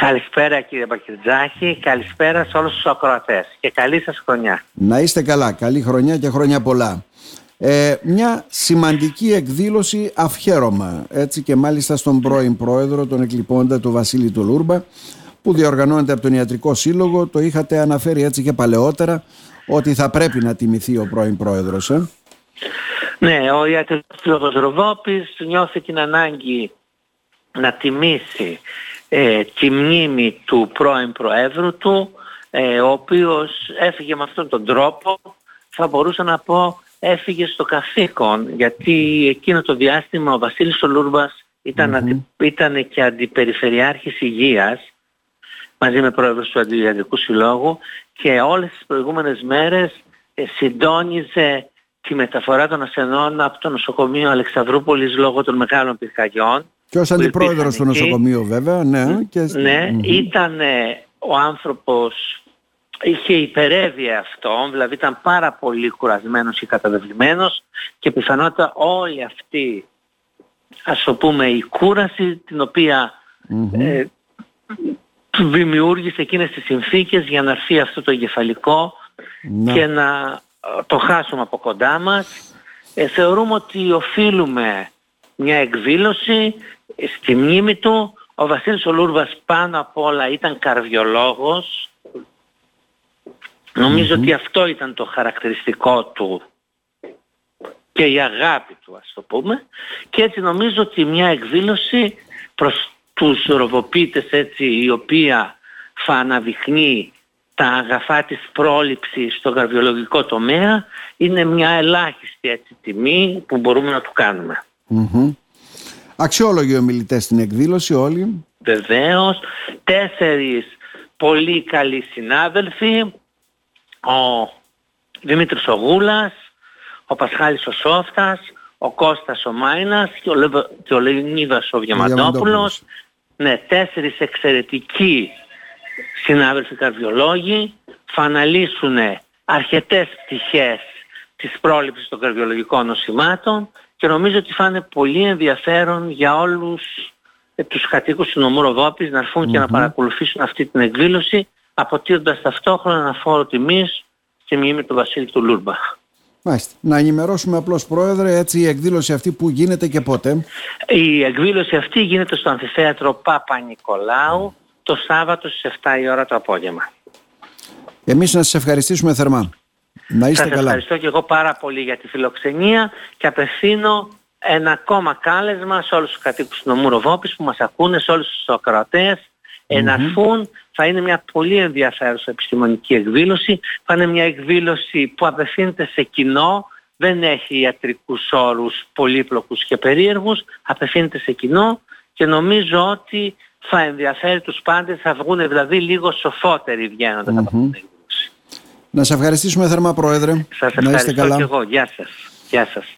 Καλησπέρα κύριε Μπακυρτζάκη, καλησπέρα σε όλους τους ακροατές και καλή σας χρονιά. Να είστε καλά, καλή χρονιά και χρόνια πολλά. Ε, μια σημαντική εκδήλωση αυχαίρωμα, έτσι και μάλιστα στον πρώην πρόεδρο, τον εκλειπώντα του Βασίλη του Λούρμπα, που διοργανώνεται από τον Ιατρικό Σύλλογο, το είχατε αναφέρει έτσι και παλαιότερα, ότι θα πρέπει να τιμηθεί ο πρώην πρόεδρος. Ε; Ναι, ο Ιατρικός Σύλλογος Ροβόπης νιώθει την ανάγκη να τιμήσει ε, τη μνήμη του πρώην Προέδρου του, ε, ο οποίος έφυγε με αυτόν τον τρόπο, θα μπορούσα να πω έφυγε στο καθήκον, γιατί εκείνο το διάστημα ο Βασίλης Ολούρμπας ήταν, ήταν και αντιπεριφερειάρχης υγείας, μαζί με πρόεδρος του Αντιδιατρικού Συλλόγου και όλες τις προηγούμενες μέρες ε, συντόνιζε τη μεταφορά των ασθενών από το νοσοκομείο Αλεξανδρούπολης λόγω των μεγάλων πυρκαγιών και ως αντιπρόεδρος του νοσοκομείου βέβαια, ναι. Και... Ναι, ήταν ο άνθρωπος, είχε υπερεύει αυτό, δηλαδή ήταν πάρα πολύ κουρασμένος και καταδευλημένος και πιθανότατα όλη αυτή, ας το πούμε, η κούραση την οποία ε, δημιούργησε εκείνες τις συνθήκες για να έρθει αυτό το εγκεφαλικό ναι. και να το χάσουμε από κοντά μας. Ε, θεωρούμε ότι οφείλουμε μια εκδήλωση στη μνήμη του ο Βασίλης Ολούρβας πάνω απ' όλα ήταν καρδιολόγος. ότι αυτό ήταν το χαρακτηριστικό του και η αγάπη του ας το πούμε και έτσι νομίζω ότι μια εκδήλωση προς τους ροβοπίτες έτσι η οποία θα αναδειχνεί τα αγαθά της πρόληψης στο καρδιολογικό τομέα είναι μια ελάχιστη έτσι τιμή που μπορούμε να του κάνουμε. Αξιόλογοι ομιλητές στην εκδήλωση όλοι. Βεβαίως. Τέσσερις πολύ καλοί συνάδελφοι. Ο Δημήτρης Ογούλας, ο Πασχάλης ο Σόφτας, ο Κώστας ο Μάινας και ο, Λεβ... και ο Λεωνίδας ο Διαμαντόπουλος. Ναι, τέσσερις εξαιρετικοί συνάδελφοι καρδιολόγοι θα αναλύσουν αρκετές πτυχές της πρόληψης των καρδιολογικών νοσημάτων και νομίζω ότι θα είναι πολύ ενδιαφέρον για όλους ε, τους κατοίκους του νομού Ροδόπης να ερθουν και να παρακολουθήσουν αυτή την εκδήλωση αποτείοντας ταυτόχρονα ένα φόρο τιμής στη μνήμη του Βασίλη του Λούρμπα. Μάλιστα. Να ενημερώσουμε απλώς Πρόεδρε έτσι η εκδήλωση αυτή που γίνεται και πότε; Η εκδήλωση αυτή γίνεται στο Αμφιθέατρο Πάπα Νικολάου το Σάββατο στις 7 η ώρα το απόγευμα. Εμείς να σας ευχαριστήσουμε θερμά. Να είστε Σας καλά. ευχαριστώ και εγώ πάρα πολύ για τη φιλοξενία και απευθύνω ένα ακόμα κάλεσμα σε όλους τους κατοίκους του νομού Ροβόπης που μας ακούνε, σε όλους τους ακροατές, εναρθούν. Θα είναι μια πολύ ενδιαφέρουσα επιστημονική εκδήλωση. Θα είναι μια εκδήλωση που απευθύνεται σε κοινό, δεν έχει ιατρικούς όρους πολύπλοκους και περίεργους, απευθύνεται σε κοινό και νομίζω ότι θα ενδιαφέρει τους πάντες, θα βγουν δηλαδή λίγο σοφότεροι βγαίνοντας mm-hmm. από την εκδήλωση. Να σε ευχαριστήσουμε θερμά Πρόεδρε. Σας ευχαριστώ και εγώ. Γεια σας. Γεια σας.